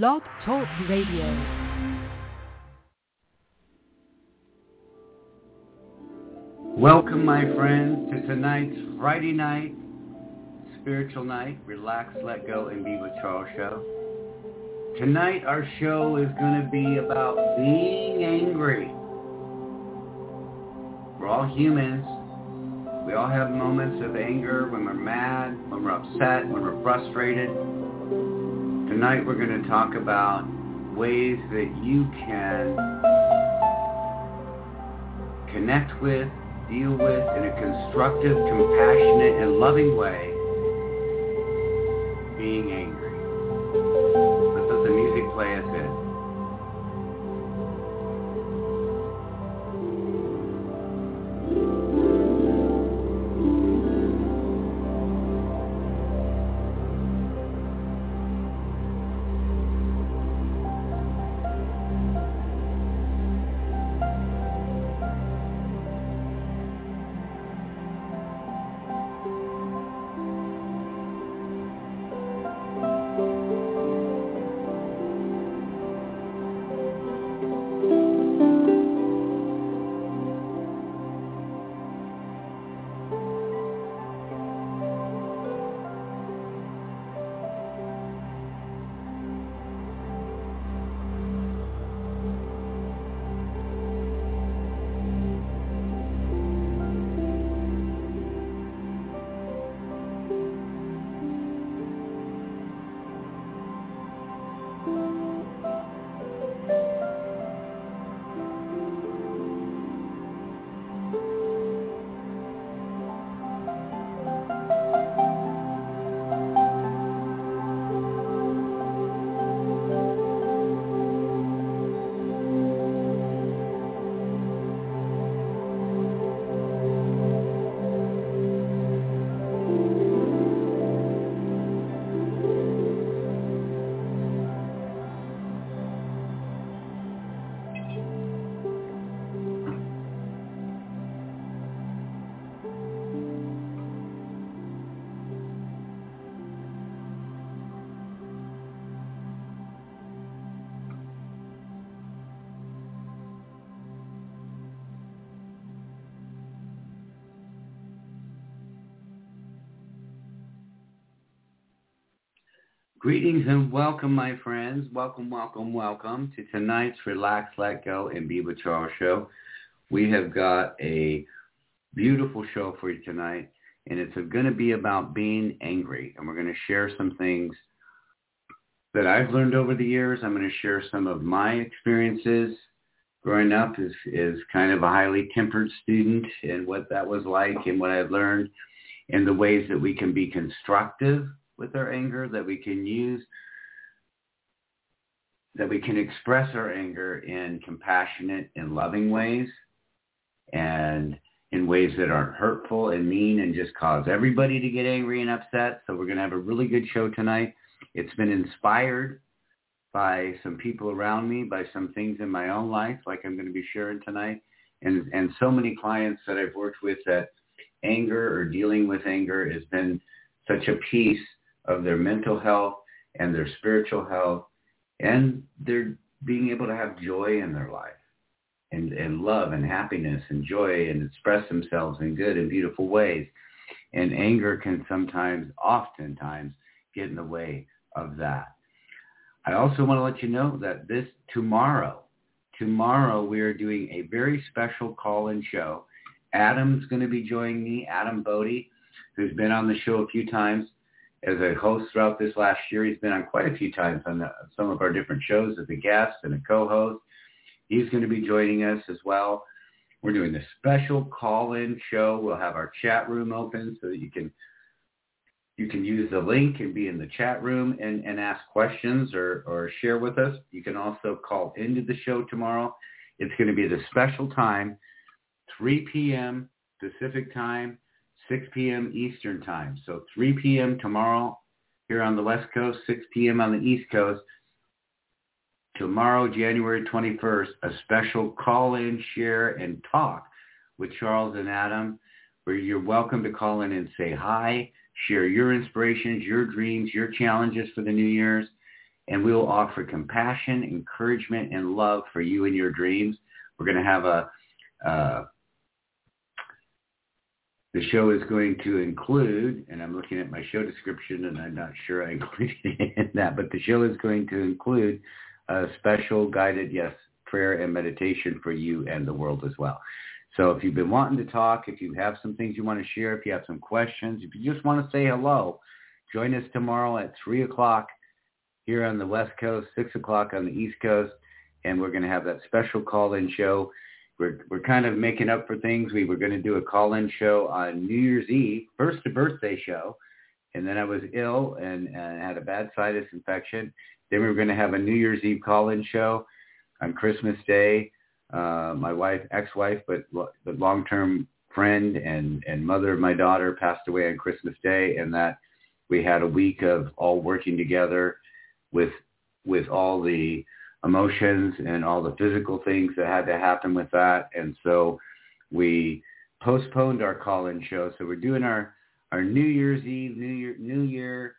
Blog Talk Radio. Welcome, my friends, to tonight's Friday night, spiritual night, relax, let go, and be with Charles show. Tonight, our show is going to be about being angry. We're all humans. We all have moments of anger when we're mad, when we're upset, when we're frustrated. Tonight, we're going to talk about ways that you can connect with, deal with in a constructive, compassionate, and loving way being angry. Let's let the music play us in. Greetings and welcome, my friends. Welcome, welcome, welcome to tonight's Relax, Let Go, and Be with Charles show. We have got a beautiful show for you tonight, and it's going to be about being angry. And we're going to share some things that I've learned over the years. I'm going to share some of my experiences growing up as, as kind of a highly tempered student and what that was like and what I've learned and the ways that we can be constructive with our anger, that we can use, that we can express our anger in compassionate and loving ways and in ways that aren't hurtful and mean and just cause everybody to get angry and upset. So we're going to have a really good show tonight. It's been inspired by some people around me, by some things in my own life, like I'm going to be sharing tonight, and, and so many clients that I've worked with that anger or dealing with anger has been such a piece of their mental health and their spiritual health and their being able to have joy in their life and, and love and happiness and joy and express themselves in good and beautiful ways. And anger can sometimes, oftentimes, get in the way of that. I also want to let you know that this tomorrow, tomorrow we are doing a very special call-in show. Adam's going to be joining me, Adam Bodie, who's been on the show a few times as a host throughout this last year. He's been on quite a few times on the, some of our different shows as a guest and a co-host. He's going to be joining us as well. We're doing a special call-in show. We'll have our chat room open so that you can you can use the link and be in the chat room and, and ask questions or, or share with us. You can also call into the show tomorrow. It's going to be at a special time, 3 p.m. Pacific time, 6 p.m. Eastern Time. So 3 p.m. tomorrow here on the West Coast, 6 p.m. on the East Coast. Tomorrow, January 21st, a special call-in, share, and talk with Charles and Adam, where you're welcome to call in and say hi, share your inspirations, your dreams, your challenges for the New Year's, and we will offer compassion, encouragement, and love for you and your dreams. We're going to have a, uh, the show is going to include, and I'm looking at my show description and I'm not sure I included it in that, but the show is going to include a special guided, yes, prayer and meditation for you and the world as well. So if you've been wanting to talk, if you have some things you want to share, if you have some questions, if you just want to say hello, join us tomorrow at 3 o'clock here on the West Coast, 6 o'clock on the East Coast, and we're going to have that special call-in show. We're, we're kind of making up for things. We were going to do a call-in show on New Year's Eve, first birthday show, and then I was ill and, and had a bad sinus infection. Then we were going to have a New Year's Eve call-in show on Christmas Day uh, my wife, ex-wife, but the long-term friend and, and mother of my daughter passed away on Christmas Day and that we had a week of all working together with, with all the emotions and all the physical things that had to happen with that. And so we postponed our call-in show. So we're doing our, our New Year's Eve, New Year, New Year,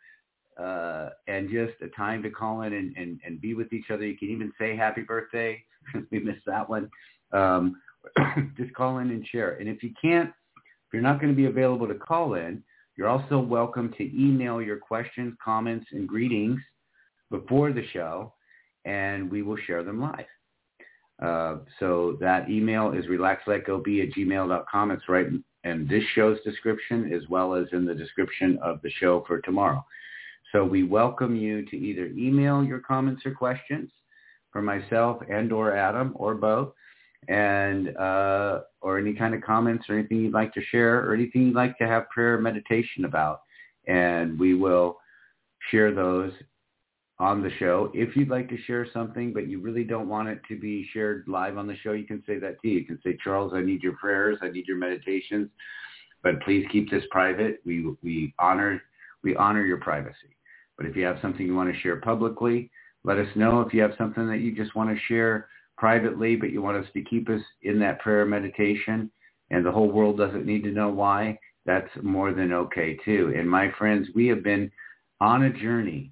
uh, and just a time to call in and, and, and be with each other. You can even say happy birthday we missed that one. Um, just call in and share. And if you can't, if you're not going to be available to call in, you're also welcome to email your questions, comments, and greetings before the show, and we will share them live. Uh, so that email is relaxletgobe at gmail.com. It's right in this show's description as well as in the description of the show for tomorrow. So we welcome you to either email your comments or questions for myself and or Adam or both and uh, or any kind of comments or anything you'd like to share or anything you'd like to have prayer meditation about. And we will share those on the show. If you'd like to share something, but you really don't want it to be shared live on the show, you can say that too. You can say, Charles, I need your prayers. I need your meditations, but please keep this private. We, we honor, we honor your privacy. But if you have something you want to share publicly, let us know if you have something that you just want to share privately, but you want us to keep us in that prayer meditation and the whole world doesn't need to know why. That's more than okay too. And my friends, we have been on a journey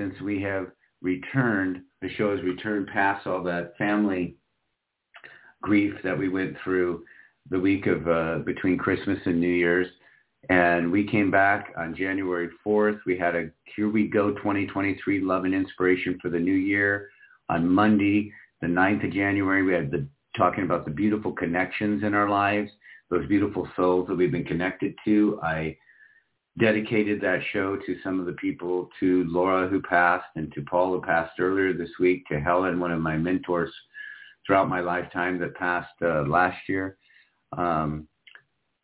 since we have returned, the show has returned past all that family grief that we went through the week of uh, between Christmas and New Year's. And we came back on January 4th. We had a Here We Go 2023 Love and Inspiration for the New Year. On Monday, the 9th of January, we had the talking about the beautiful connections in our lives, those beautiful souls that we've been connected to. I dedicated that show to some of the people, to Laura who passed and to Paul who passed earlier this week, to Helen, one of my mentors throughout my lifetime that passed uh, last year. Um,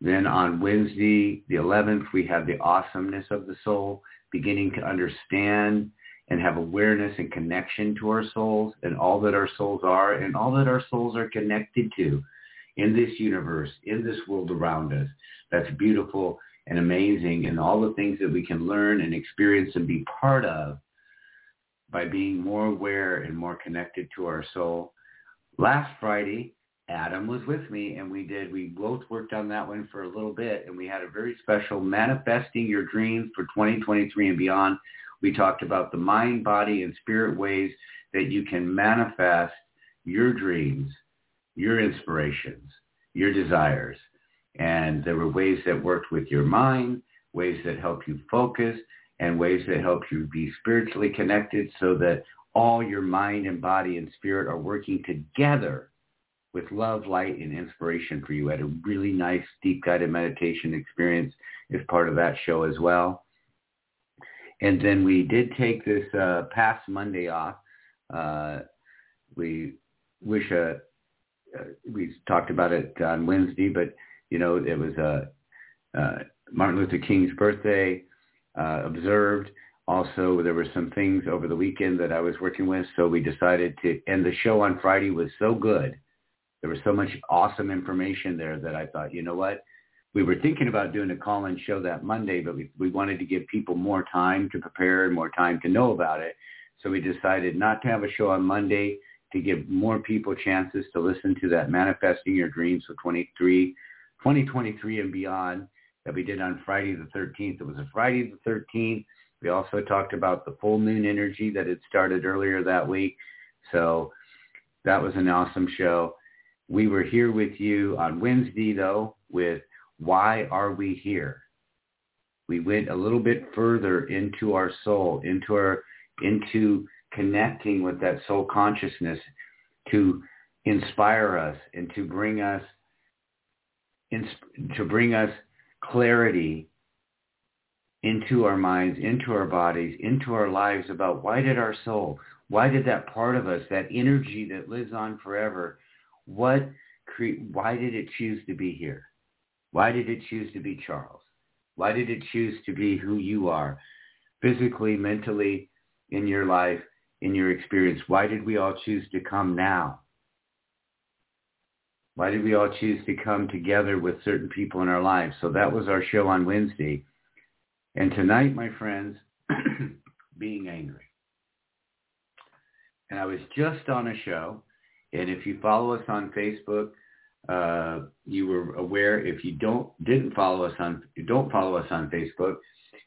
then on Wednesday, the 11th, we have the awesomeness of the soul, beginning to understand and have awareness and connection to our souls and all that our souls are and all that our souls are connected to in this universe, in this world around us. That's beautiful and amazing and all the things that we can learn and experience and be part of by being more aware and more connected to our soul. Last Friday, Adam was with me and we did, we both worked on that one for a little bit and we had a very special manifesting your dreams for 2023 and beyond. We talked about the mind, body, and spirit ways that you can manifest your dreams, your inspirations, your desires. And there were ways that worked with your mind, ways that help you focus, and ways that help you be spiritually connected so that all your mind and body and spirit are working together with love, light, and inspiration for you. I had a really nice deep guided meditation experience as part of that show as well. And then we did take this uh, past Monday off. Uh, we wish uh, uh, we talked about it on Wednesday, but you know it was uh, uh, Martin Luther King's birthday uh, observed. Also, there were some things over the weekend that I was working with, so we decided to. And the show on Friday was so good there was so much awesome information there that I thought, you know what? We were thinking about doing a call-in show that Monday, but we, we wanted to give people more time to prepare and more time to know about it. So we decided not to have a show on Monday to give more people chances to listen to that Manifesting Your Dreams for 23, 2023 and beyond that we did on Friday the 13th. It was a Friday the 13th We also talked about the full moon energy that had started earlier that week. So that was an awesome show. We were here with you on Wednesday, though, with Why Are We Here? We went a little bit further into our soul, into our, into connecting with that soul consciousness to inspire us and to bring us, to bring us clarity into our minds, into our bodies, into our lives about why did our soul, why did that part of us, that energy that lives on forever, what cre- why did it choose to be here? Why did it choose to be Charles? Why did it choose to be who you are physically, mentally, in your life, in your experience? Why did we all choose to come now? Why did we all choose to come together with certain people in our lives? So that was our show on Wednesday. And tonight, my friends, being angry. And I was just on a show, and if you follow us on Facebook, uh, you were aware. If you don't didn't follow us on don't follow us on Facebook,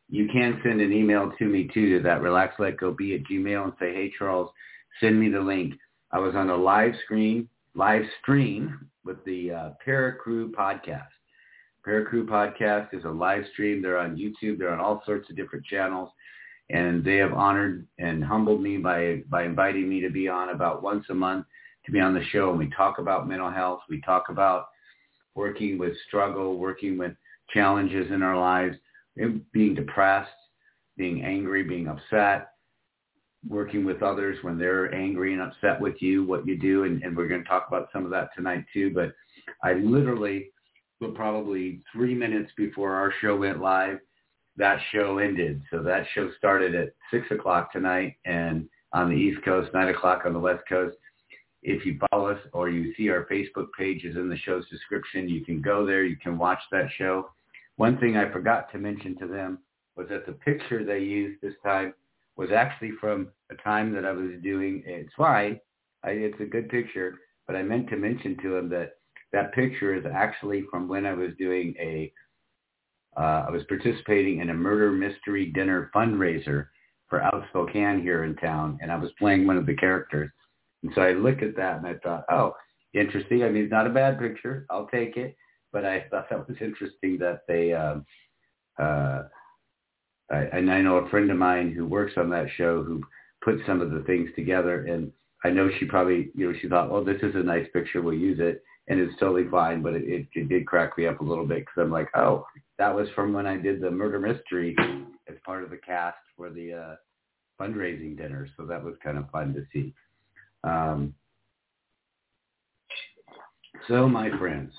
you can send an email to me too to that relax let go be at Gmail and say, hey Charles, send me the link. I was on a live screen live stream with the uh, Paracrew podcast. Paracrew podcast is a live stream. They're on YouTube. They're on all sorts of different channels. And they have honored and humbled me by, by inviting me to be on about once a month to be on the show. And we talk about mental health. We talk about working with struggle, working with challenges in our lives, being depressed, being angry, being upset, working with others when they're angry and upset with you, what you do. And, and we're going to talk about some of that tonight too. But I literally but probably three minutes before our show went live, that show ended. So that show started at six o'clock tonight and on the East Coast, nine o'clock on the West Coast. If you follow us or you see our Facebook page is in the show's description, you can go there. You can watch that show. One thing I forgot to mention to them was that the picture they used this time was actually from a time that I was doing. It's fine. I, it's a good picture, but I meant to mention to him that that picture is actually from when I was doing a, uh, I was participating in a murder mystery dinner fundraiser for Out Spokane here in town, and I was playing one of the characters. And so I looked at that and I thought, oh, interesting. I mean, it's not a bad picture. I'll take it. But I thought that was interesting that they, um, uh, I, and I know a friend of mine who works on that show who put some of the things together. And I know she probably, you know, she thought, well, this is a nice picture. We'll use it and it's totally fine. But it, it, it did crack me up a little bit because I'm like, oh, that was from when I did the murder mystery as part of the cast for the uh, fundraising dinner. So that was kind of fun to see. Um, so my friends,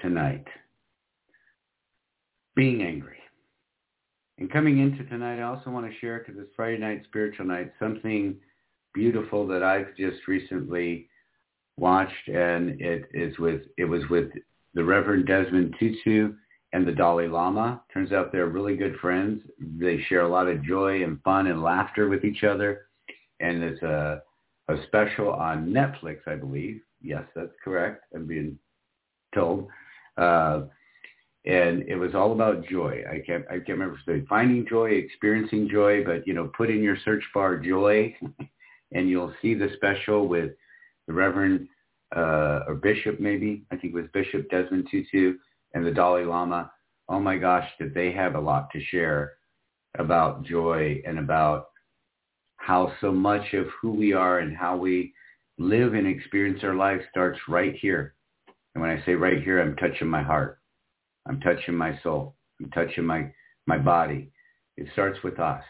tonight, being angry. And coming into tonight, I also want to share, because it's Friday night, spiritual night, something beautiful that I've just recently watched, and it is with it was with the Reverend Desmond Tutu and the Dalai Lama. Turns out they're really good friends. They share a lot of joy and fun and laughter with each other, and it's a a special on Netflix, I believe. Yes, that's correct. I'm being told. Uh, and it was all about joy. I can't I can't remember if finding joy, experiencing joy, but you know, put in your search bar joy, and you'll see the special with the Reverend uh, or Bishop maybe, I think it was Bishop Desmond Tutu and the Dalai Lama. Oh my gosh, did they have a lot to share about joy and about how so much of who we are and how we live and experience our life starts right here. And when I say right here, I'm touching my heart. I'm touching my soul. I'm touching my, my body. It starts with us.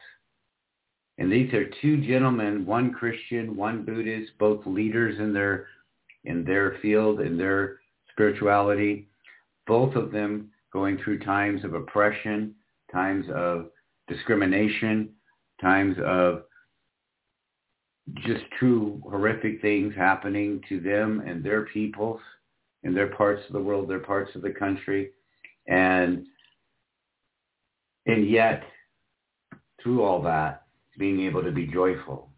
And these are two gentlemen, one Christian, one Buddhist, both leaders in their in their field, in their spirituality, both of them going through times of oppression, times of discrimination, times of just true horrific things happening to them and their peoples in their parts of the world, their parts of the country. And and yet through all that, being able to be joyful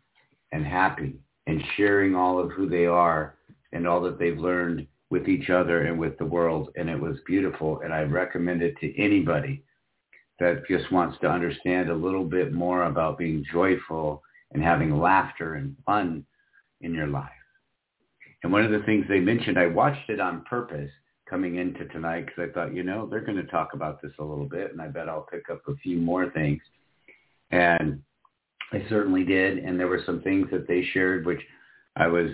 and happy and sharing all of who they are and all that they've learned with each other and with the world. And it was beautiful. And I recommend it to anybody that just wants to understand a little bit more about being joyful and having laughter and fun in your life. And one of the things they mentioned, I watched it on purpose coming into tonight because I thought, you know, they're going to talk about this a little bit, and I bet I'll pick up a few more things. And I certainly did, and there were some things that they shared which I was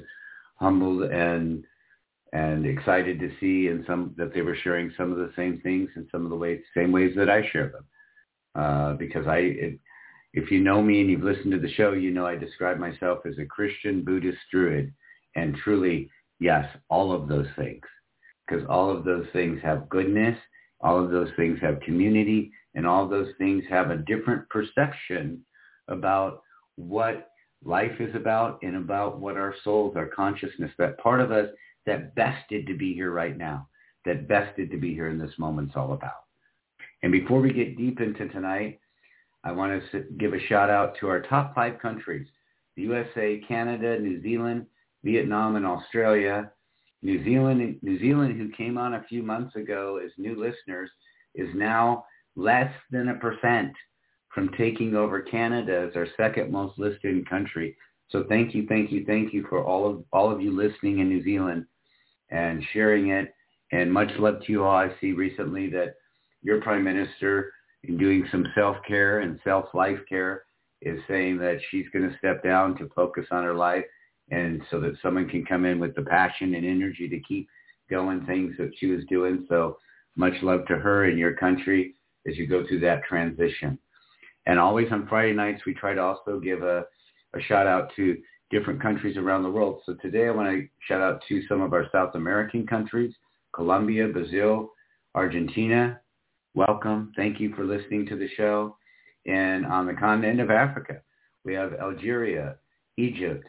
humbled and and excited to see, and some that they were sharing some of the same things in some of the ways, same ways that I share them. Uh, because I, it, if you know me and you've listened to the show, you know I describe myself as a Christian Buddhist Druid, and truly, yes, all of those things, because all of those things have goodness, all of those things have community, and all of those things have a different perception about what life is about and about what our souls, our consciousness, that part of us that bested to be here right now, that bested to be here in this moment is all about. And before we get deep into tonight, I want to give a shout out to our top five countries, the USA, Canada, New Zealand, Vietnam, and Australia. New Zealand, New Zealand, who came on a few months ago as new listeners, is now less than a percent from taking over Canada as our second most listed country. So thank you, thank you, thank you for all of all of you listening in New Zealand and sharing it. And much love to you all. I see recently that your prime minister in doing some self-care and self-life care is saying that she's going to step down to focus on her life and so that someone can come in with the passion and energy to keep going things that she was doing. So much love to her and your country as you go through that transition. And always on Friday nights, we try to also give a, a shout out to different countries around the world. So today I want to shout out to some of our South American countries, Colombia, Brazil, Argentina. Welcome. Thank you for listening to the show. And on the continent of Africa, we have Algeria, Egypt,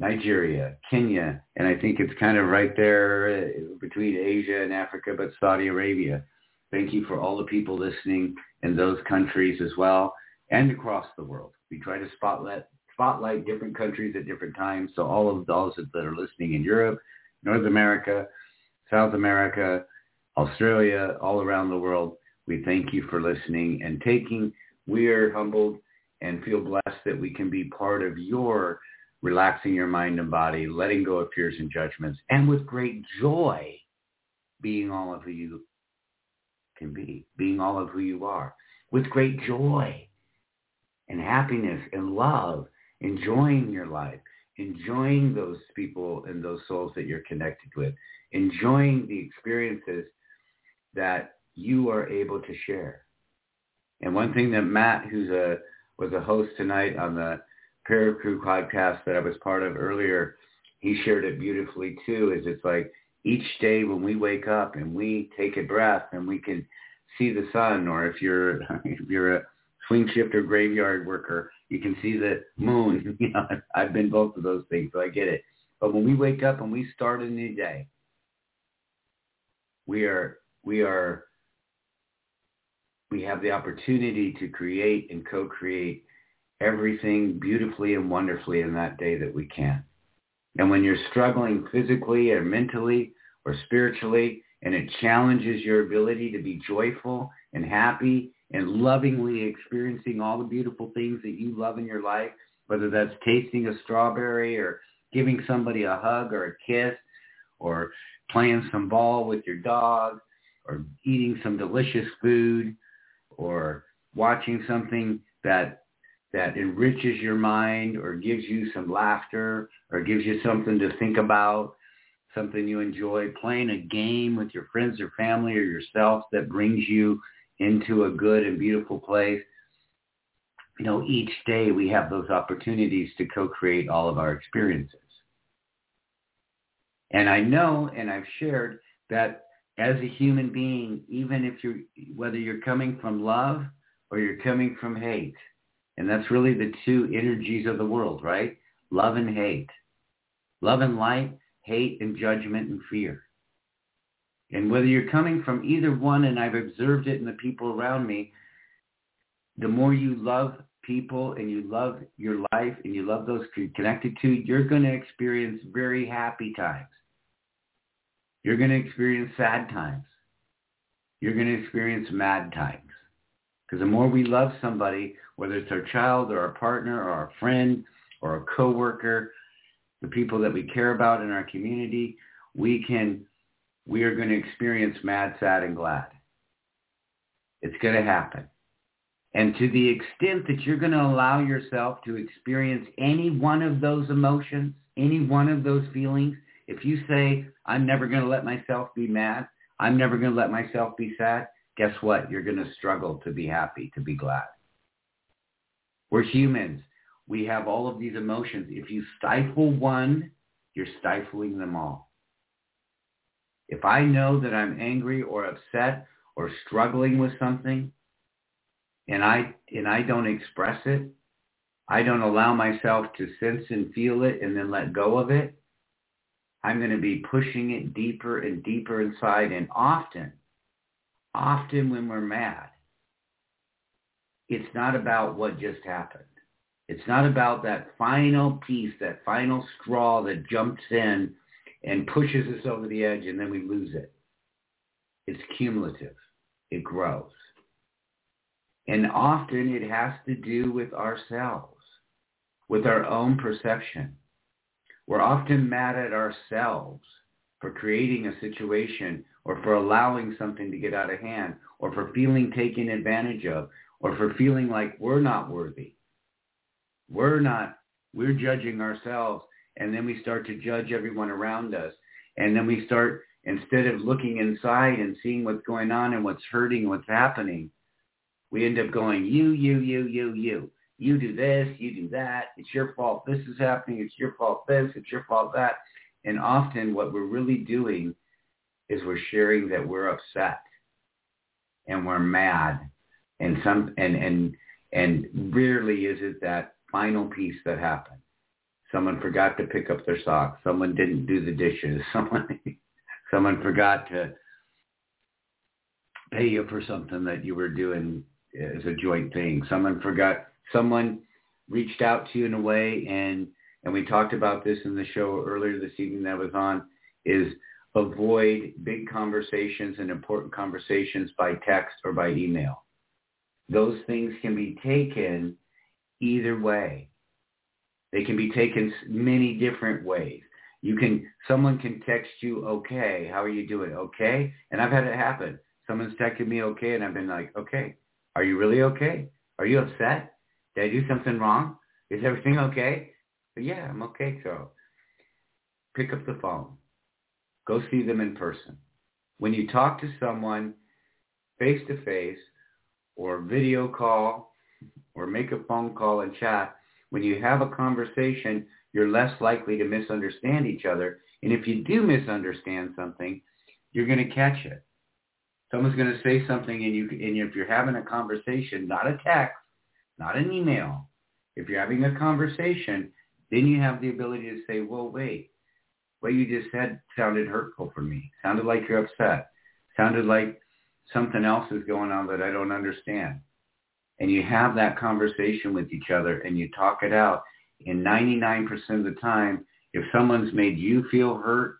Nigeria, Kenya, and I think it's kind of right there uh, between Asia and Africa, but Saudi Arabia. Thank you for all the people listening in those countries as well and across the world. We try to spotlight spotlight different countries at different times. So all of those that are listening in Europe, North America, South America, Australia, all around the world, we thank you for listening and taking. We are humbled and feel blessed that we can be part of your relaxing your mind and body, letting go of fears and judgments, and with great joy being all of who you can be, being all of who you are, with great joy and happiness and love enjoying your life, enjoying those people and those souls that you're connected with, enjoying the experiences that you are able to share. And one thing that Matt, who's a was a host tonight on the Paracrew podcast that I was part of earlier, he shared it beautifully too. Is it's like each day when we wake up and we take a breath and we can see the sun, or if you're if you're a swing shifter graveyard worker, you can see the moon. You know, I've been both of those things, so I get it. But when we wake up and we start a new day, we are we are we have the opportunity to create and co-create everything beautifully and wonderfully in that day that we can. And when you're struggling physically or mentally or spiritually, and it challenges your ability to be joyful and happy and lovingly experiencing all the beautiful things that you love in your life, whether that's tasting a strawberry or giving somebody a hug or a kiss or playing some ball with your dog or eating some delicious food or watching something that that enriches your mind or gives you some laughter or gives you something to think about, something you enjoy, playing a game with your friends or family or yourself that brings you into a good and beautiful place. You know, each day we have those opportunities to co-create all of our experiences. And I know, and I've shared that as a human being, even if you're, whether you're coming from love or you're coming from hate, and that's really the two energies of the world, right? Love and hate. Love and light, hate and judgment and fear. And whether you're coming from either one, and I've observed it in the people around me, the more you love people and you love your life and you love those connected to, you're going to experience very happy times. You're going to experience sad times. You're going to experience mad times. Because the more we love somebody, whether it's our child or our partner or our friend or a coworker, the people that we care about in our community, we can, we are going to experience mad, sad, and glad. It's going to happen. And to the extent that you're going to allow yourself to experience any one of those emotions, any one of those feelings, if you say, I'm never going to let myself be mad, I'm never going to let myself be sad, guess what? You're going to struggle to be happy, to be glad. We're humans. We have all of these emotions. If you stifle one, you're stifling them all. If I know that I'm angry or upset or struggling with something and I and I don't express it, I don't allow myself to sense and feel it and then let go of it, I'm going to be pushing it deeper and deeper inside and often often when we're mad it's not about what just happened. It's not about that final piece, that final straw that jumps in and pushes us over the edge and then we lose it. It's cumulative. It grows. And often it has to do with ourselves, with our own perception. We're often mad at ourselves for creating a situation or for allowing something to get out of hand or for feeling taken advantage of or for feeling like we're not worthy. We're not, we're judging ourselves and then we start to judge everyone around us. And then we start, instead of looking inside and seeing what's going on and what's hurting, what's happening, we end up going, you, you, you, you, you. You do this, you do that. It's your fault. This is happening. It's your fault. This, it's your fault. That. And often what we're really doing is we're sharing that we're upset and we're mad and some and and and rarely is it that final piece that happened. Someone forgot to pick up their socks. Someone didn't do the dishes. Someone someone forgot to pay you for something that you were doing as a joint thing. Someone forgot. Someone reached out to you in a way, and and we talked about this in the show earlier this evening that I was on. Is avoid big conversations and important conversations by text or by email those things can be taken either way. They can be taken many different ways. You can, someone can text you, okay, how are you doing? Okay. And I've had it happen. Someone's texted me okay and I've been like, okay, are you really okay? Are you upset? Did I do something wrong? Is everything okay? But yeah, I'm okay. So pick up the phone. Go see them in person. When you talk to someone face to face, or video call or make a phone call and chat, when you have a conversation, you're less likely to misunderstand each other. And if you do misunderstand something, you're going to catch it. Someone's going to say something and you and if you're having a conversation, not a text, not an email, if you're having a conversation, then you have the ability to say, well, wait, what you just said sounded hurtful for me. Sounded like you're upset. Sounded like something else is going on that I don't understand. And you have that conversation with each other and you talk it out. In 99% of the time, if someone's made you feel hurt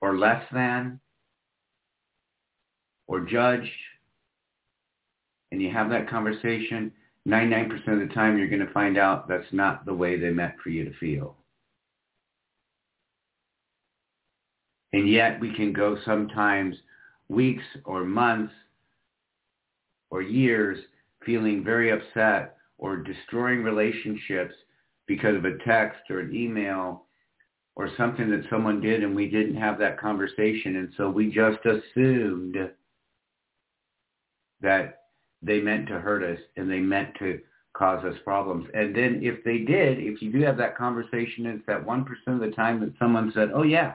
or less than or judged and you have that conversation, 99% of the time you're going to find out that's not the way they meant for you to feel. And yet we can go sometimes weeks or months or years feeling very upset or destroying relationships because of a text or an email or something that someone did and we didn't have that conversation. And so we just assumed that they meant to hurt us and they meant to cause us problems. And then if they did, if you do have that conversation, it's that 1% of the time that someone said, oh yeah,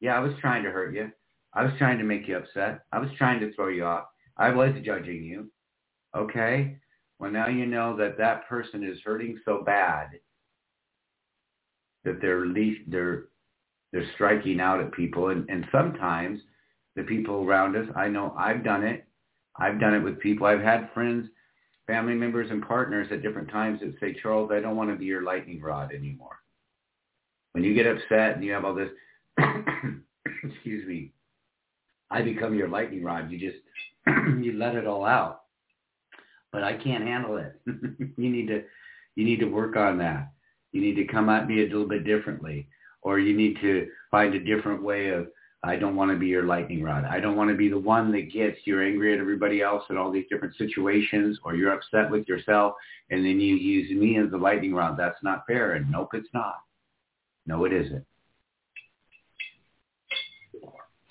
yeah, I was trying to hurt you. I was trying to make you upset. I was trying to throw you off. I was judging you. Okay? Well, now you know that that person is hurting so bad that they're least, they're they're striking out at people, and and sometimes the people around us. I know I've done it. I've done it with people. I've had friends, family members, and partners at different times that say, Charles, I don't want to be your lightning rod anymore. When you get upset and you have all this, excuse me, I become your lightning rod. You just you let it all out. but I can't handle it. you need to, you need to work on that. You need to come at me a little bit differently, or you need to find a different way of I don't want to be your lightning rod. I don't want to be the one that gets you're angry at everybody else in all these different situations or you're upset with yourself and then you use me as the lightning rod. That's not fair. And nope, it's not. No, it isn't.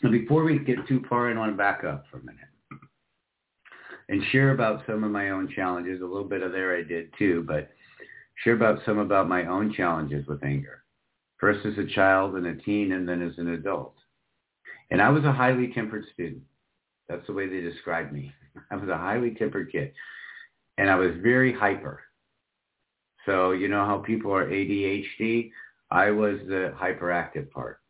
So before we get too far in, I want to back up for a minute and share about some of my own challenges. A little bit of there I did too, but share about some about my own challenges with anger. First as a child and a teen and then as an adult. And I was a highly tempered student. That's the way they described me. I was a highly tempered kid. And I was very hyper. So you know how people are ADHD? I was the hyperactive part.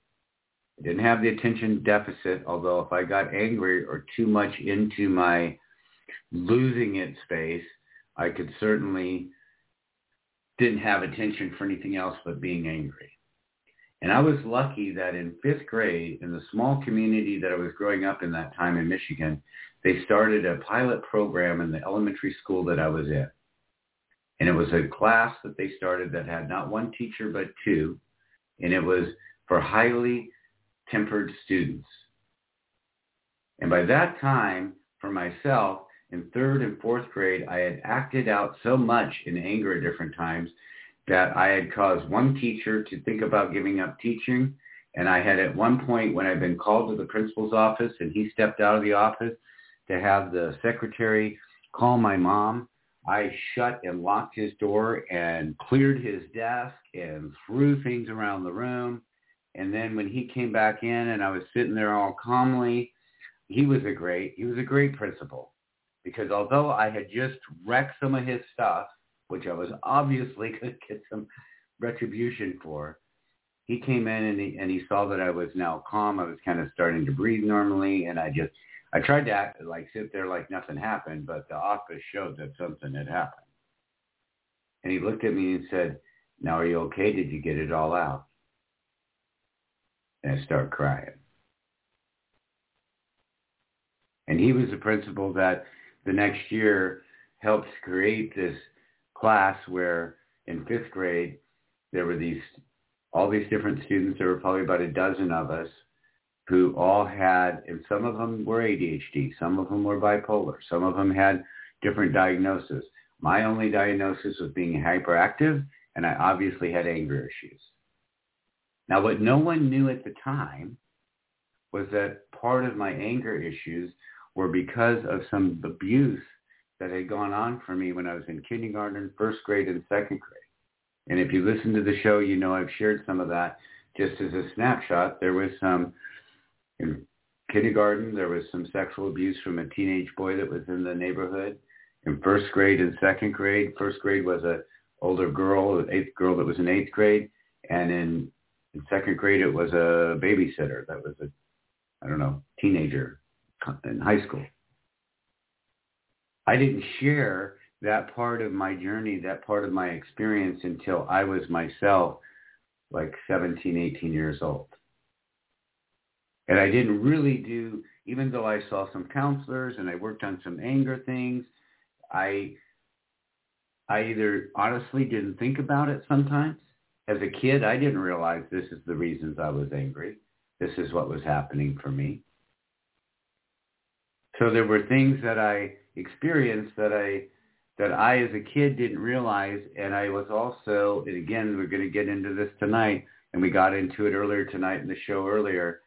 Didn't have the attention deficit, although if I got angry or too much into my losing it space, I could certainly didn't have attention for anything else but being angry. And I was lucky that in fifth grade, in the small community that I was growing up in that time in Michigan, they started a pilot program in the elementary school that I was in. And it was a class that they started that had not one teacher but two. And it was for highly tempered students. And by that time, for myself, in third and fourth grade, I had acted out so much in anger at different times that I had caused one teacher to think about giving up teaching. And I had at one point when I'd been called to the principal's office and he stepped out of the office to have the secretary call my mom, I shut and locked his door and cleared his desk and threw things around the room. And then when he came back in and I was sitting there all calmly, he was a great, he was a great principal because although I had just wrecked some of his stuff, which I was obviously going to get some retribution for. He came in and he, and he saw that I was now calm. I was kind of starting to breathe normally, and I just I tried to act like sit there like nothing happened, but the office showed that something had happened. And he looked at me and said, "Now are you okay? Did you get it all out?" And I started crying. And he was the principal that the next year helped create this class where in fifth grade there were these all these different students. There were probably about a dozen of us who all had, and some of them were ADHD, some of them were bipolar, some of them had different diagnoses. My only diagnosis was being hyperactive, and I obviously had anger issues. Now, what no one knew at the time was that part of my anger issues were because of some abuse that had gone on for me when I was in kindergarten, first grade, and second grade. And if you listen to the show, you know I've shared some of that. Just as a snapshot, there was some in kindergarten, there was some sexual abuse from a teenage boy that was in the neighborhood. In first grade and second grade, first grade was a older girl, an eighth girl that was in eighth grade, and in, in second grade it was a babysitter that was a, I don't know, teenager in high school. I didn't share that part of my journey, that part of my experience until I was myself like 17, 18 years old. And I didn't really do, even though I saw some counselors and I worked on some anger things, I, I either honestly didn't think about it sometimes. As a kid, I didn't realize this is the reasons I was angry. This is what was happening for me. So there were things that I experienced that I that I as a kid didn't realize and I was also and again we're going to get into this tonight and we got into it earlier tonight in the show earlier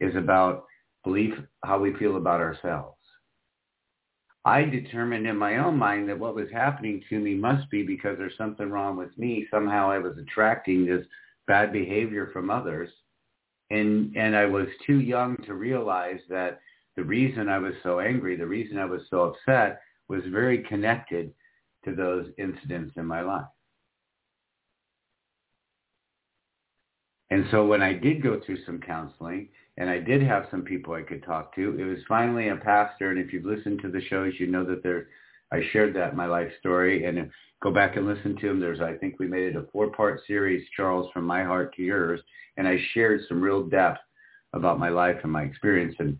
is about belief how we feel about ourselves. I determined in my own mind that what was happening to me must be because there's something wrong with me. Somehow I was attracting this bad behavior from others. And and I was too young to realize that the reason I was so angry, the reason I was so upset was very connected to those incidents in my life. And so when I did go through some counseling and I did have some people I could talk to, it was finally a pastor. And if you've listened to the shows, you know that there, I shared that my life story. And go back and listen to them. There's, I think we made it a four-part series, Charles, from my heart to yours. And I shared some real depth about my life and my experience. And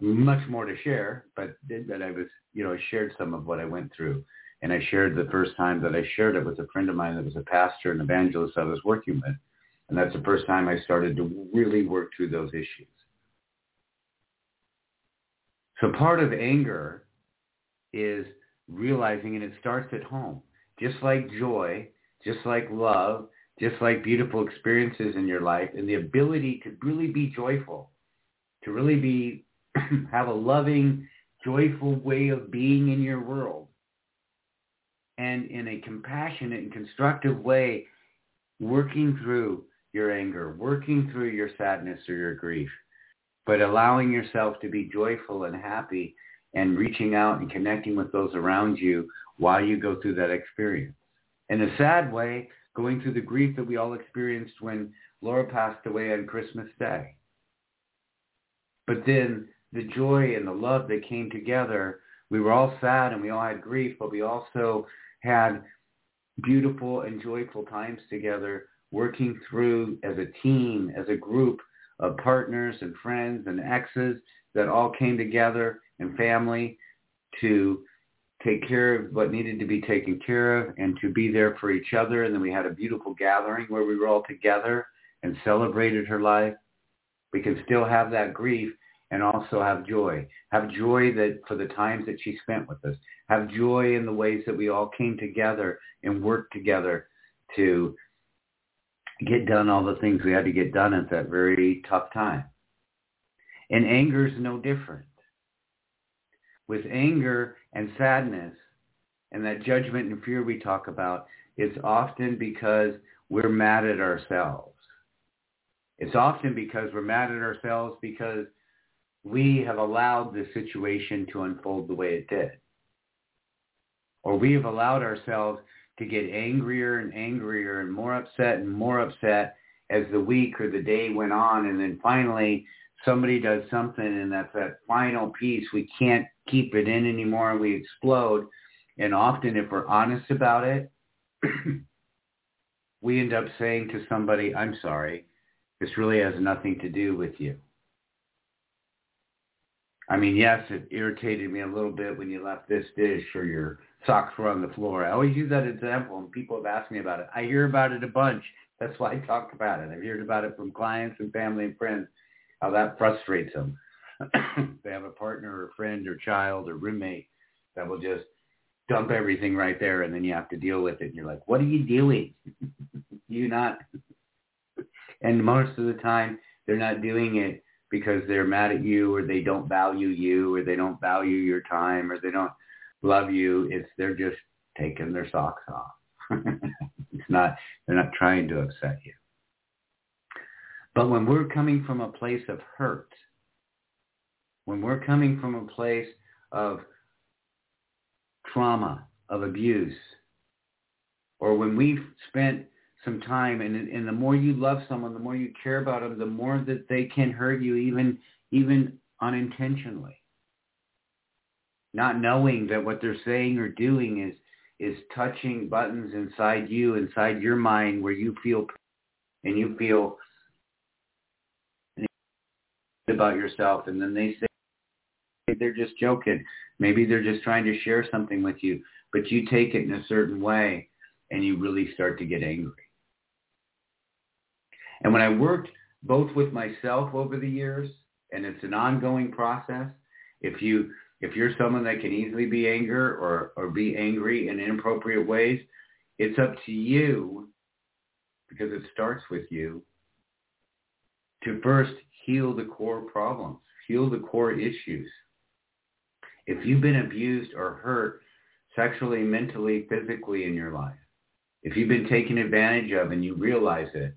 much more to share, but that I was, you know, I shared some of what I went through. And I shared the first time that I shared it with a friend of mine that was a pastor and evangelist I was working with. And that's the first time I started to really work through those issues. So part of anger is realizing, and it starts at home, just like joy, just like love, just like beautiful experiences in your life, and the ability to really be joyful, to really be, have a loving, joyful way of being in your world. And in a compassionate and constructive way, working through your anger, working through your sadness or your grief, but allowing yourself to be joyful and happy and reaching out and connecting with those around you while you go through that experience. In a sad way, going through the grief that we all experienced when Laura passed away on Christmas Day. But then the joy and the love that came together, we were all sad and we all had grief, but we also had beautiful and joyful times together working through as a team, as a group of partners and friends and exes that all came together and family to take care of what needed to be taken care of and to be there for each other. And then we had a beautiful gathering where we were all together and celebrated her life. We can still have that grief and also have joy. Have joy that for the times that she spent with us. Have joy in the ways that we all came together and worked together to get done all the things we had to get done at that very tough time. And anger is no different. With anger and sadness and that judgment and fear we talk about, it's often because we're mad at ourselves. It's often because we're mad at ourselves because we have allowed the situation to unfold the way it did. Or we have allowed ourselves to get angrier and angrier and more upset and more upset as the week or the day went on. And then finally somebody does something and that's that final piece. We can't keep it in anymore and we explode. And often if we're honest about it, we end up saying to somebody, I'm sorry, this really has nothing to do with you. I mean, yes, it irritated me a little bit when you left this dish or your socks were on the floor. I always use that example and people have asked me about it. I hear about it a bunch. That's why I talk about it. I've heard about it from clients and family and friends, how that frustrates them. they have a partner or friend or child or roommate that will just dump everything right there and then you have to deal with it. And you're like, what are you doing? you not. and most of the time they're not doing it because they're mad at you or they don't value you or they don't value your time or they don't love you. It's they're just taking their socks off. it's not they're not trying to upset you. But when we're coming from a place of hurt, when we're coming from a place of trauma, of abuse, or when we've spent some time and, and the more you love someone, the more you care about them, the more that they can hurt you even even unintentionally not knowing that what they're saying or doing is is touching buttons inside you, inside your mind where you feel and you feel about yourself and then they say they're just joking. Maybe they're just trying to share something with you, but you take it in a certain way and you really start to get angry. And when I worked both with myself over the years, and it's an ongoing process, if you if you're someone that can easily be anger or, or be angry in inappropriate ways, it's up to you, because it starts with you, to first heal the core problems, heal the core issues. If you've been abused or hurt sexually, mentally, physically in your life, if you've been taken advantage of and you realize it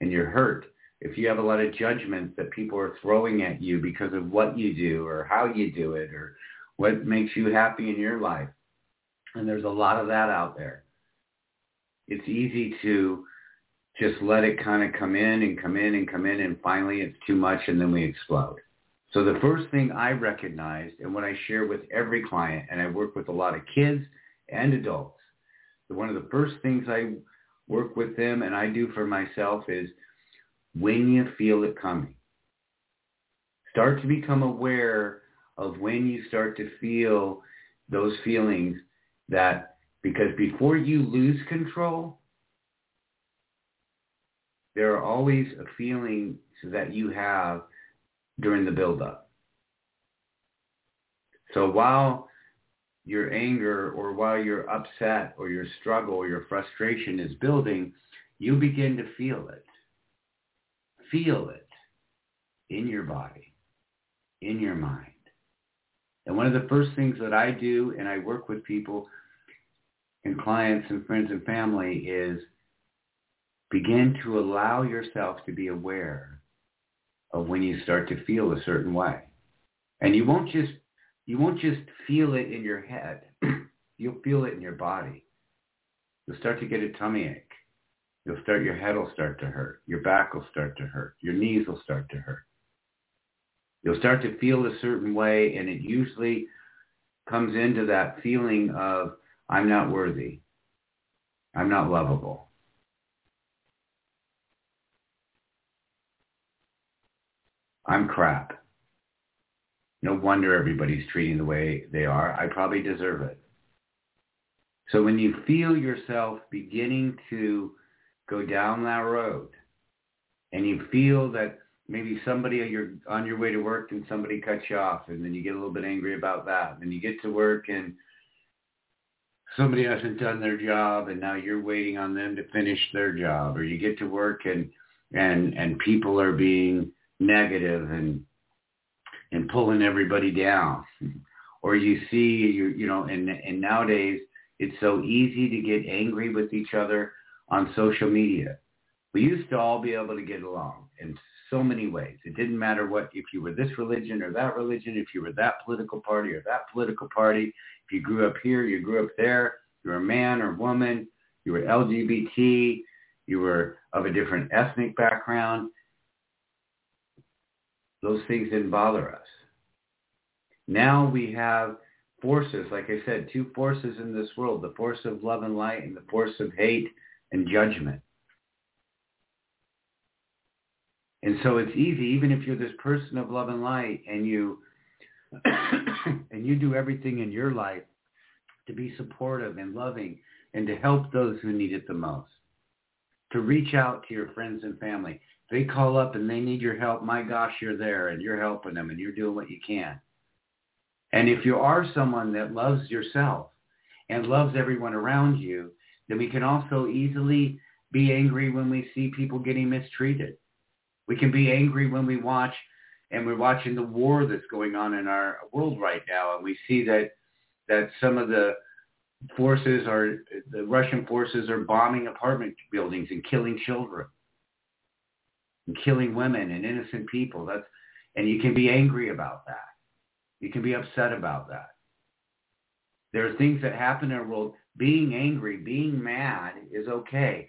and you're hurt, if you have a lot of judgments that people are throwing at you because of what you do or how you do it or what makes you happy in your life, and there's a lot of that out there, it's easy to just let it kind of come in and come in and come in and finally it's too much and then we explode. So the first thing I recognized and what I share with every client, and I work with a lot of kids and adults, one of the first things I work with them and I do for myself is when you feel it coming, Start to become aware of when you start to feel those feelings that because before you lose control, there are always a feeling that you have during the buildup. So while your anger or while you're upset or your struggle or your frustration is building, you begin to feel it. Feel it in your body, in your mind. And one of the first things that I do, and I work with people and clients and friends and family, is begin to allow yourself to be aware of when you start to feel a certain way. And you won't just you won't just feel it in your head. You'll feel it in your body. You'll start to get a tummy ache. You'll start your head will start to hurt. Your back will start to hurt. Your knees will start to hurt. You'll start to feel a certain way and it usually comes into that feeling of I'm not worthy. I'm not lovable. I'm crap. No wonder everybody's treating the way they are. I probably deserve it. So when you feel yourself beginning to go down that road and you feel that maybe somebody you're on your way to work and somebody cuts you off and then you get a little bit angry about that. And you get to work and somebody hasn't done their job and now you're waiting on them to finish their job or you get to work and and and people are being negative and and pulling everybody down. Or you see, you you know, and and nowadays it's so easy to get angry with each other on social media. We used to all be able to get along in so many ways. It didn't matter what if you were this religion or that religion, if you were that political party or that political party, if you grew up here, you grew up there, you were a man or woman, you were LGBT, you were of a different ethnic background those things didn't bother us. Now we have forces, like I said, two forces in this world, the force of love and light and the force of hate and judgment. And so it's easy, even if you're this person of love and light and you and you do everything in your life to be supportive and loving and to help those who need it the most, to reach out to your friends and family, they call up and they need your help, my gosh, you're there and you're helping them and you're doing what you can. And if you are someone that loves yourself and loves everyone around you, then we can also easily be angry when we see people getting mistreated. We can be angry when we watch and we're watching the war that's going on in our world right now and we see that that some of the forces are the Russian forces are bombing apartment buildings and killing children killing women and innocent people. That's and you can be angry about that. You can be upset about that. There are things that happen in our world. Being angry, being mad is okay.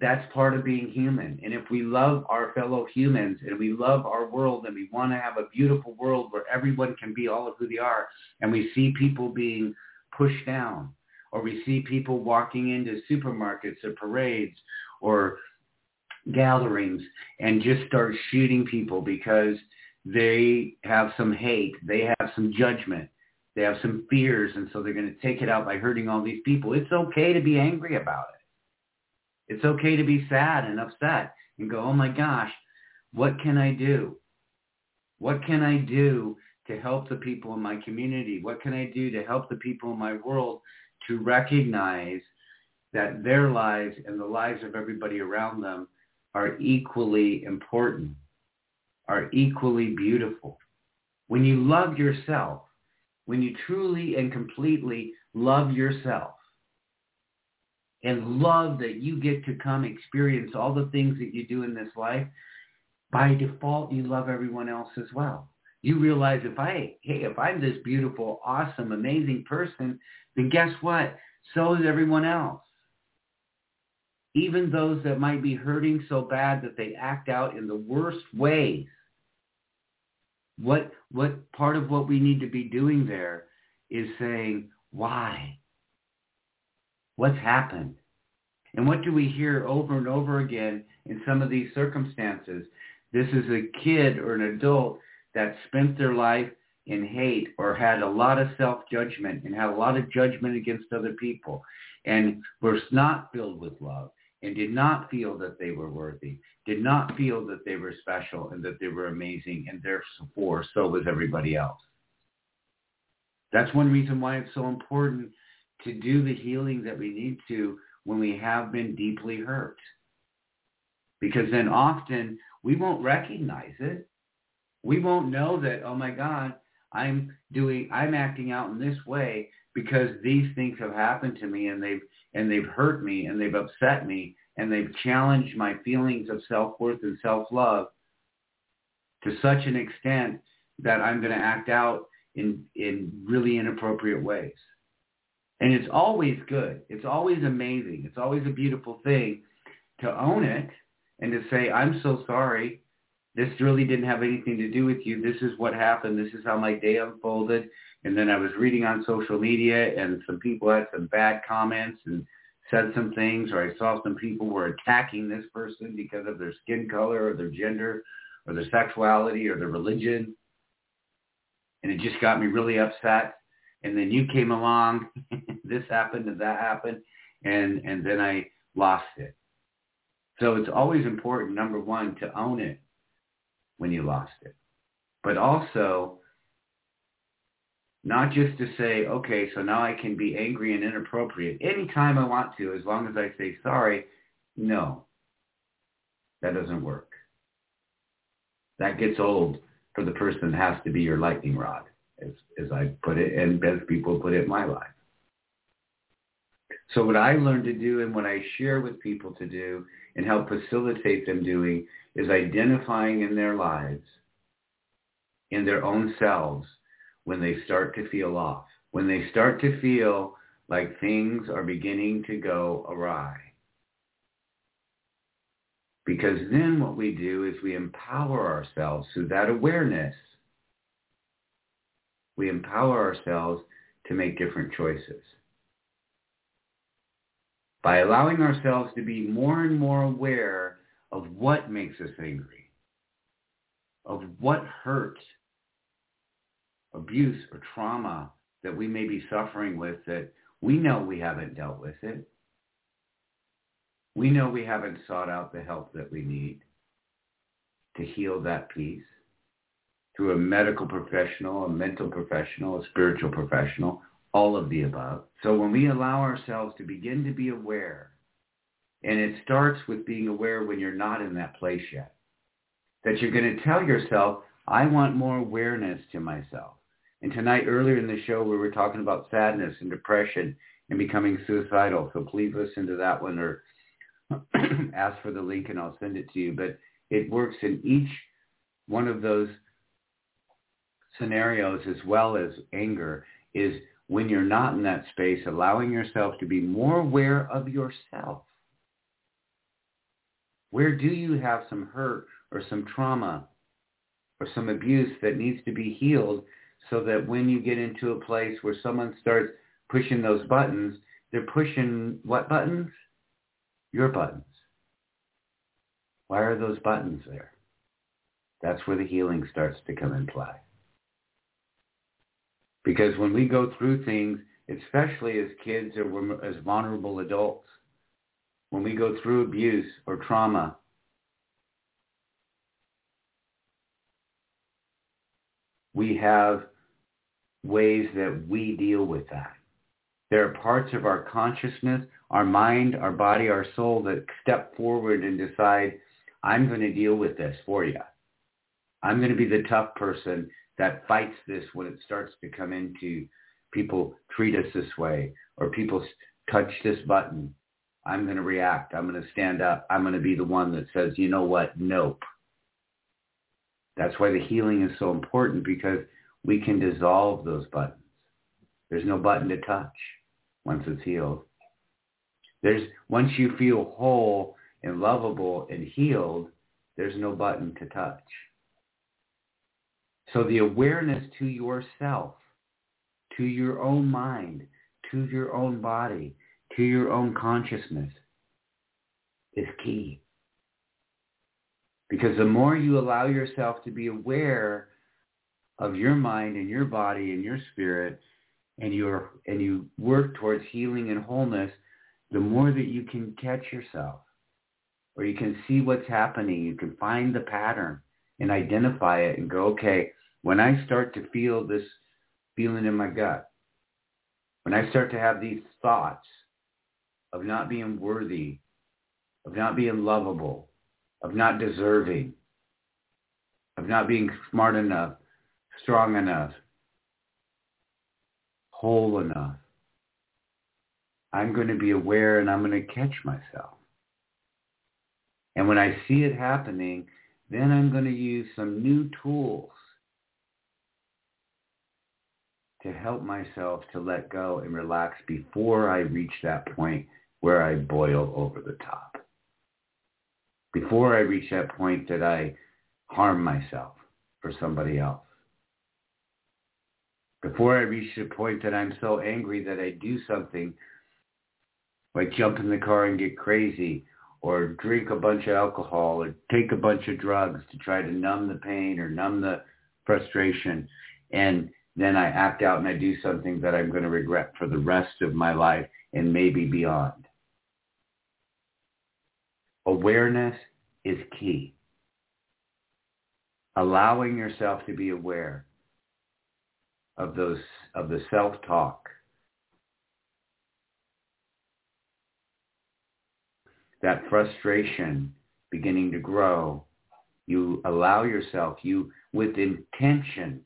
That's part of being human. And if we love our fellow humans and we love our world and we want to have a beautiful world where everyone can be all of who they are and we see people being pushed down or we see people walking into supermarkets or parades or gatherings and just start shooting people because they have some hate, they have some judgment, they have some fears, and so they're going to take it out by hurting all these people. It's okay to be angry about it. It's okay to be sad and upset and go, oh my gosh, what can I do? What can I do to help the people in my community? What can I do to help the people in my world to recognize that their lives and the lives of everybody around them are equally important, are equally beautiful. When you love yourself, when you truly and completely love yourself, and love that you get to come experience all the things that you do in this life, by default, you love everyone else as well. You realize if I, hey, if I'm this beautiful, awesome, amazing person, then guess what? So is everyone else even those that might be hurting so bad that they act out in the worst ways. What, what part of what we need to be doing there is saying, why? What's happened? And what do we hear over and over again in some of these circumstances? This is a kid or an adult that spent their life in hate or had a lot of self-judgment and had a lot of judgment against other people and was not filled with love and did not feel that they were worthy, did not feel that they were special and that they were amazing and therefore so was everybody else. That's one reason why it's so important to do the healing that we need to when we have been deeply hurt. Because then often we won't recognize it. We won't know that, oh my God, I'm doing, I'm acting out in this way because these things have happened to me and they've, and they've hurt me and they've upset me and they've challenged my feelings of self-worth and self-love to such an extent that I'm going to act out in, in really inappropriate ways. And it's always good. It's always amazing. It's always a beautiful thing to own it and to say, I'm so sorry. This really didn't have anything to do with you. This is what happened. This is how my day unfolded. And then I was reading on social media and some people had some bad comments and said some things or I saw some people were attacking this person because of their skin color or their gender or their sexuality or their religion. And it just got me really upset. And then you came along, this happened and that happened, and, and then I lost it. So it's always important, number one, to own it when you lost it. But also not just to say, okay, so now I can be angry and inappropriate anytime I want to, as long as I say sorry. No, that doesn't work. That gets old for the person that has to be your lightning rod, as, as I put it, and as people put it in my life. So what I learned to do and what I share with people to do and help facilitate them doing is identifying in their lives, in their own selves, when they start to feel off, when they start to feel like things are beginning to go awry. Because then what we do is we empower ourselves through that awareness. We empower ourselves to make different choices. By allowing ourselves to be more and more aware of what makes us angry, of what hurts abuse or trauma that we may be suffering with that we know we haven't dealt with it. We know we haven't sought out the help that we need to heal that piece through a medical professional, a mental professional, a spiritual professional, all of the above. So when we allow ourselves to begin to be aware, and it starts with being aware when you're not in that place yet, that you're going to tell yourself, I want more awareness to myself. And tonight, earlier in the show, we were talking about sadness and depression and becoming suicidal. So please listen to that one or ask for the link and I'll send it to you. But it works in each one of those scenarios as well as anger is when you're not in that space, allowing yourself to be more aware of yourself. Where do you have some hurt or some trauma or some abuse that needs to be healed so that when you get into a place where someone starts pushing those buttons, they're pushing what buttons? Your buttons. Why are those buttons there? That's where the healing starts to come in play. Because when we go through things, especially as kids or as vulnerable adults, when we go through abuse or trauma, we have ways that we deal with that. There are parts of our consciousness, our mind, our body, our soul that step forward and decide, I'm going to deal with this for you. I'm going to be the tough person that fights this when it starts to come into people treat us this way or people touch this button. I'm going to react. I'm going to stand up. I'm going to be the one that says, you know what? Nope. That's why the healing is so important because we can dissolve those buttons. There's no button to touch once it's healed. There's once you feel whole and lovable and healed, there's no button to touch. So the awareness to yourself, to your own mind, to your own body, to your own consciousness is key. Because the more you allow yourself to be aware of your mind and your body and your spirit and you and you work towards healing and wholeness, the more that you can catch yourself or you can see what's happening, you can find the pattern and identify it and go, okay, when I start to feel this feeling in my gut, when I start to have these thoughts of not being worthy, of not being lovable, of not deserving, of not being smart enough, strong enough, whole enough. I'm going to be aware and I'm going to catch myself. And when I see it happening, then I'm going to use some new tools to help myself to let go and relax before I reach that point where I boil over the top. Before I reach that point that I harm myself for somebody else before I reach the point that I'm so angry that I do something like jump in the car and get crazy or drink a bunch of alcohol or take a bunch of drugs to try to numb the pain or numb the frustration. And then I act out and I do something that I'm going to regret for the rest of my life and maybe beyond. Awareness is key. Allowing yourself to be aware of those of the self-talk. That frustration beginning to grow, you allow yourself, you with intention,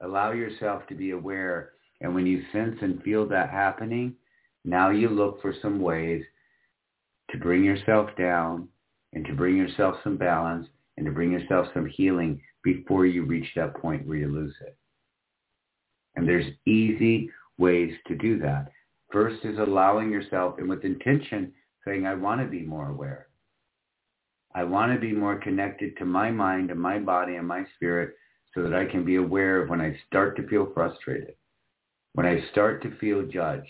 allow yourself to be aware. And when you sense and feel that happening, now you look for some ways to bring yourself down and to bring yourself some balance and to bring yourself some healing before you reach that point where you lose it. And there's easy ways to do that. First is allowing yourself, and with intention, saying, I want to be more aware. I want to be more connected to my mind and my body and my spirit so that I can be aware of when I start to feel frustrated, when I start to feel judged,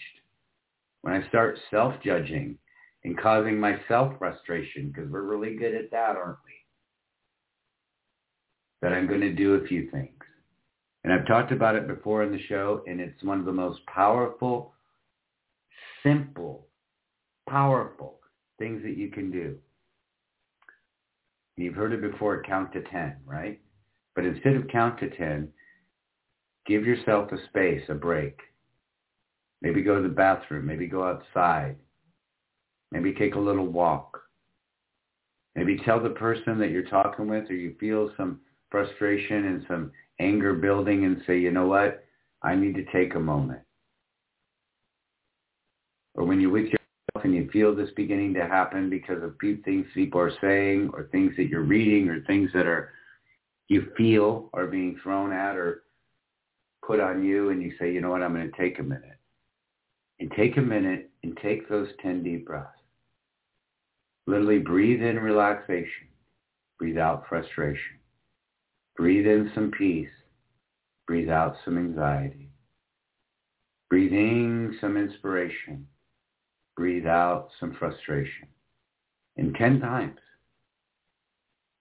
when I start self-judging and causing myself frustration, because we're really good at that, aren't we? That I'm going to do a few things. And I've talked about it before in the show, and it's one of the most powerful, simple, powerful things that you can do. You've heard it before, count to 10, right? But instead of count to 10, give yourself a space, a break. Maybe go to the bathroom. Maybe go outside. Maybe take a little walk. Maybe tell the person that you're talking with or you feel some frustration and some anger building and say, you know what? I need to take a moment. Or when you're with yourself and you feel this beginning to happen because of things people are saying or things that you're reading or things that are you feel are being thrown at or put on you and you say, you know what, I'm going to take a minute. And take a minute and take those 10 deep breaths. Literally breathe in relaxation. Breathe out frustration. Breathe in some peace. Breathe out some anxiety. Breathe in some inspiration. Breathe out some frustration. In 10 times.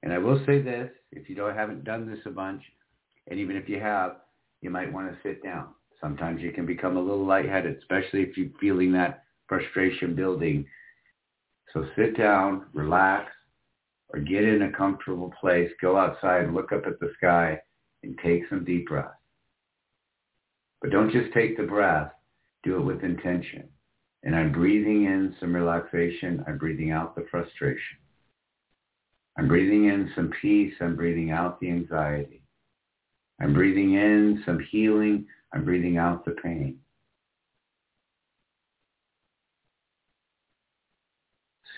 And I will say this, if you don't, haven't done this a bunch, and even if you have, you might want to sit down. Sometimes you can become a little lightheaded, especially if you're feeling that frustration building. So sit down, relax, or get in a comfortable place, go outside, look up at the sky, and take some deep breaths. But don't just take the breath, do it with intention. And I'm breathing in some relaxation. I'm breathing out the frustration. I'm breathing in some peace. I'm breathing out the anxiety. I'm breathing in some healing. I'm breathing out the pain.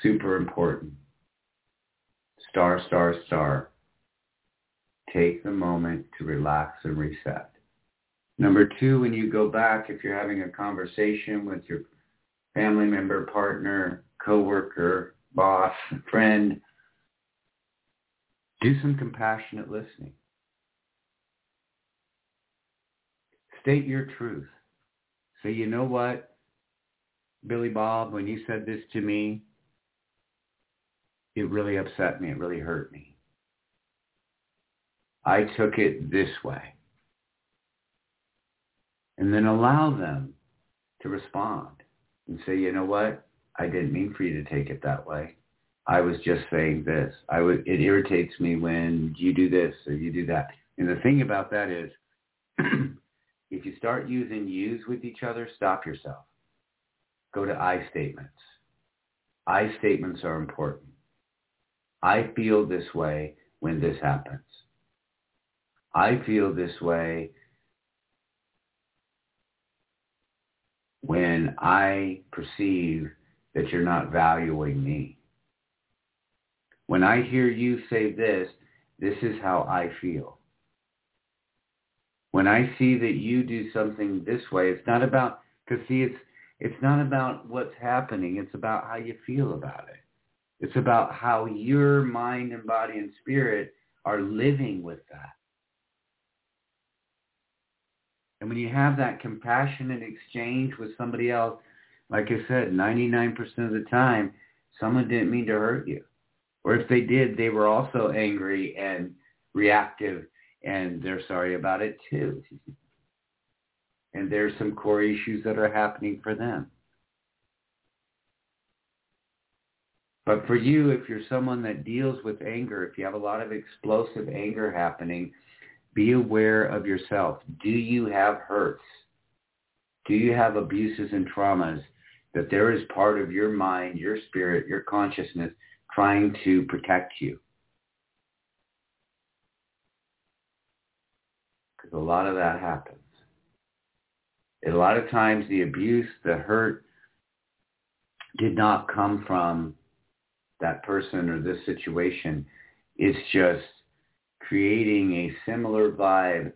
Super important star, star, star. Take the moment to relax and reset. Number two, when you go back, if you're having a conversation with your family member, partner, coworker, boss, friend, do some compassionate listening. State your truth. Say, you know what, Billy Bob, when you said this to me, it really upset me. It really hurt me. I took it this way. And then allow them to respond and say, you know what? I didn't mean for you to take it that way. I was just saying this. I would, it irritates me when you do this or you do that. And the thing about that is, if you start using yous with each other, stop yourself. Go to I statements. I statements are important. I feel this way when this happens. I feel this way when I perceive that you're not valuing me. When I hear you say this, this is how I feel. When I see that you do something this way, it's not about, because see, it's, it's not about what's happening. It's about how you feel about it. It's about how your mind and body and spirit are living with that. And when you have that compassionate exchange with somebody else, like I said, 99% of the time, someone didn't mean to hurt you. Or if they did, they were also angry and reactive and they're sorry about it too. and there's some core issues that are happening for them. But for you, if you're someone that deals with anger, if you have a lot of explosive anger happening, be aware of yourself. Do you have hurts? Do you have abuses and traumas that there is part of your mind, your spirit, your consciousness trying to protect you? Because a lot of that happens. And a lot of times the abuse, the hurt did not come from that person or this situation. It's just creating a similar vibe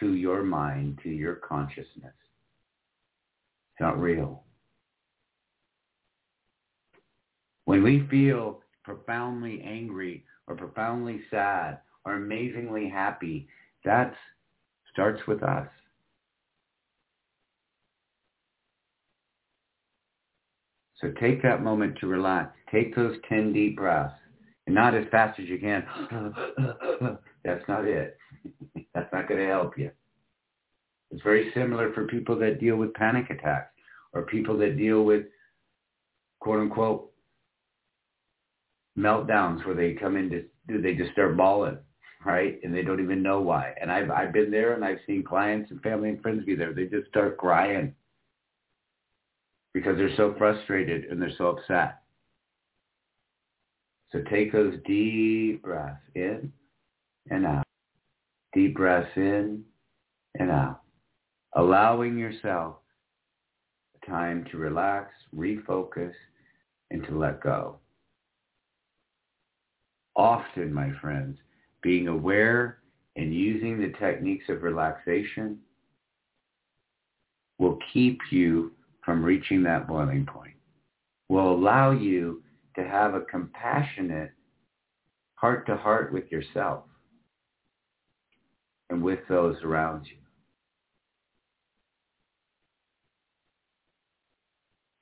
to your mind, to your consciousness. It's not real. When we feel profoundly angry or profoundly sad or amazingly happy, that starts with us. So take that moment to relax. Take those 10 deep breaths and not as fast as you can. That's not it. That's not going to help you. It's very similar for people that deal with panic attacks or people that deal with quote unquote meltdowns where they come in to do they just start bawling, right? And they don't even know why. And I've I've been there and I've seen clients and family and friends be there. They just start crying because they're so frustrated and they're so upset. So take those deep breaths in and out. Deep breaths in and out. Allowing yourself time to relax, refocus, and to let go. Often, my friends, being aware and using the techniques of relaxation will keep you from reaching that boiling point, will allow you to have a compassionate heart to heart with yourself and with those around you.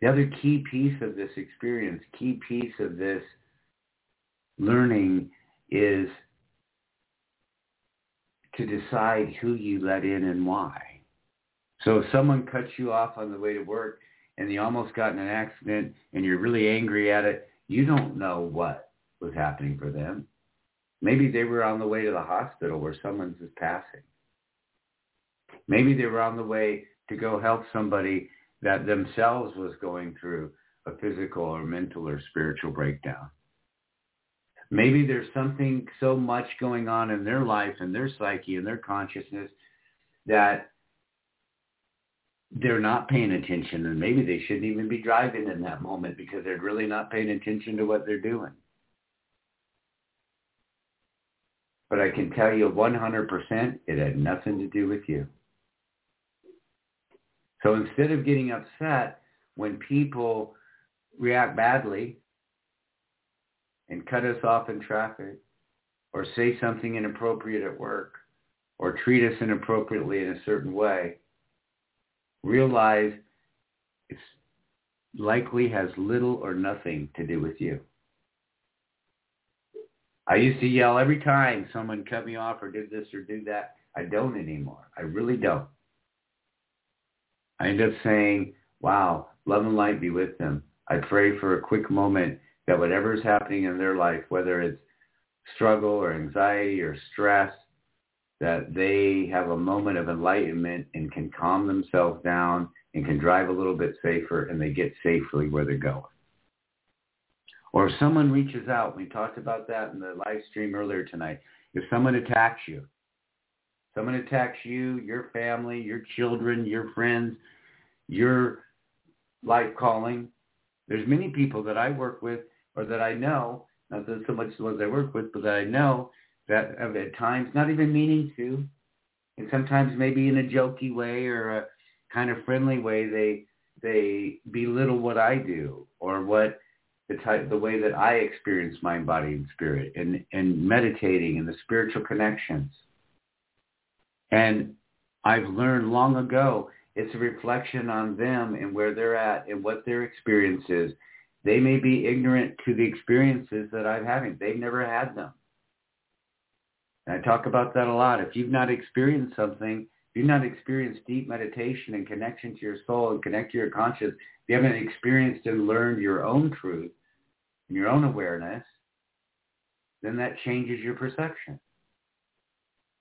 The other key piece of this experience, key piece of this learning is to decide who you let in and why. So if someone cuts you off on the way to work and you almost got in an accident and you're really angry at it, you don't know what was happening for them. Maybe they were on the way to the hospital where someone's just passing. Maybe they were on the way to go help somebody that themselves was going through a physical or mental or spiritual breakdown. Maybe there's something so much going on in their life and their psyche and their consciousness that they're not paying attention and maybe they shouldn't even be driving in that moment because they're really not paying attention to what they're doing. But I can tell you 100% it had nothing to do with you. So instead of getting upset when people react badly and cut us off in traffic or say something inappropriate at work or treat us inappropriately in a certain way, realize it likely has little or nothing to do with you. I used to yell every time someone cut me off or did this or do that. I don't anymore. I really don't. I end up saying, wow, love and light be with them. I pray for a quick moment that whatever is happening in their life, whether it's struggle or anxiety or stress, that they have a moment of enlightenment and can calm themselves down and can drive a little bit safer and they get safely where they're going. Or if someone reaches out, we talked about that in the live stream earlier tonight. If someone attacks you, someone attacks you, your family, your children, your friends, your life calling, there's many people that I work with or that I know, not that so much the ones I work with, but that I know that at times not even meaning to, and sometimes maybe in a jokey way or a kind of friendly way, they they belittle what I do or what the type the way that I experience mind, body, and spirit, and and meditating and the spiritual connections. And I've learned long ago it's a reflection on them and where they're at and what their experience is. They may be ignorant to the experiences that I'm having. They've never had them. And I talk about that a lot. If you've not experienced something, if you've not experienced deep meditation and connection to your soul and connect to your conscious, if you haven't experienced and learned your own truth and your own awareness, then that changes your perception.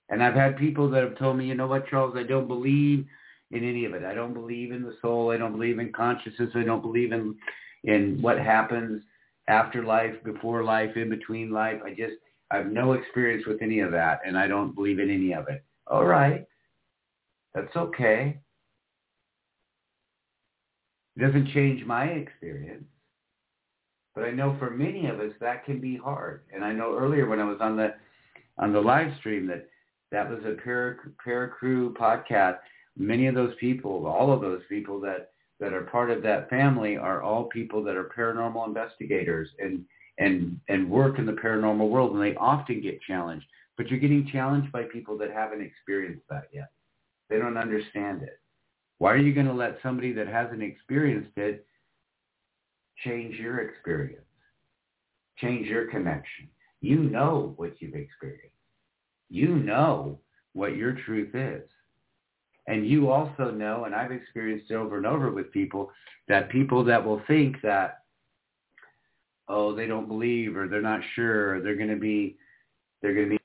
And I've had people that have told me, you know what, Charles, I don't believe in any of it. I don't believe in the soul. I don't believe in consciousness. I don't believe in in what happens after life, before life, in between life. I just I have no experience with any of that, and I don't believe in any of it. All right, that's okay. It doesn't change my experience. But I know for many of us that can be hard. And I know earlier when I was on the on the live stream that that was a para, para crew podcast many of those people, all of those people that, that are part of that family are all people that are paranormal investigators and, and, and work in the paranormal world and they often get challenged. But you're getting challenged by people that haven't experienced that yet. They don't understand it. Why are you going to let somebody that hasn't experienced it change your experience, change your connection? You know what you've experienced. You know what your truth is. And you also know, and I've experienced it over and over with people, that people that will think that, oh, they don't believe or they're not sure, or they're going to be, they're going to be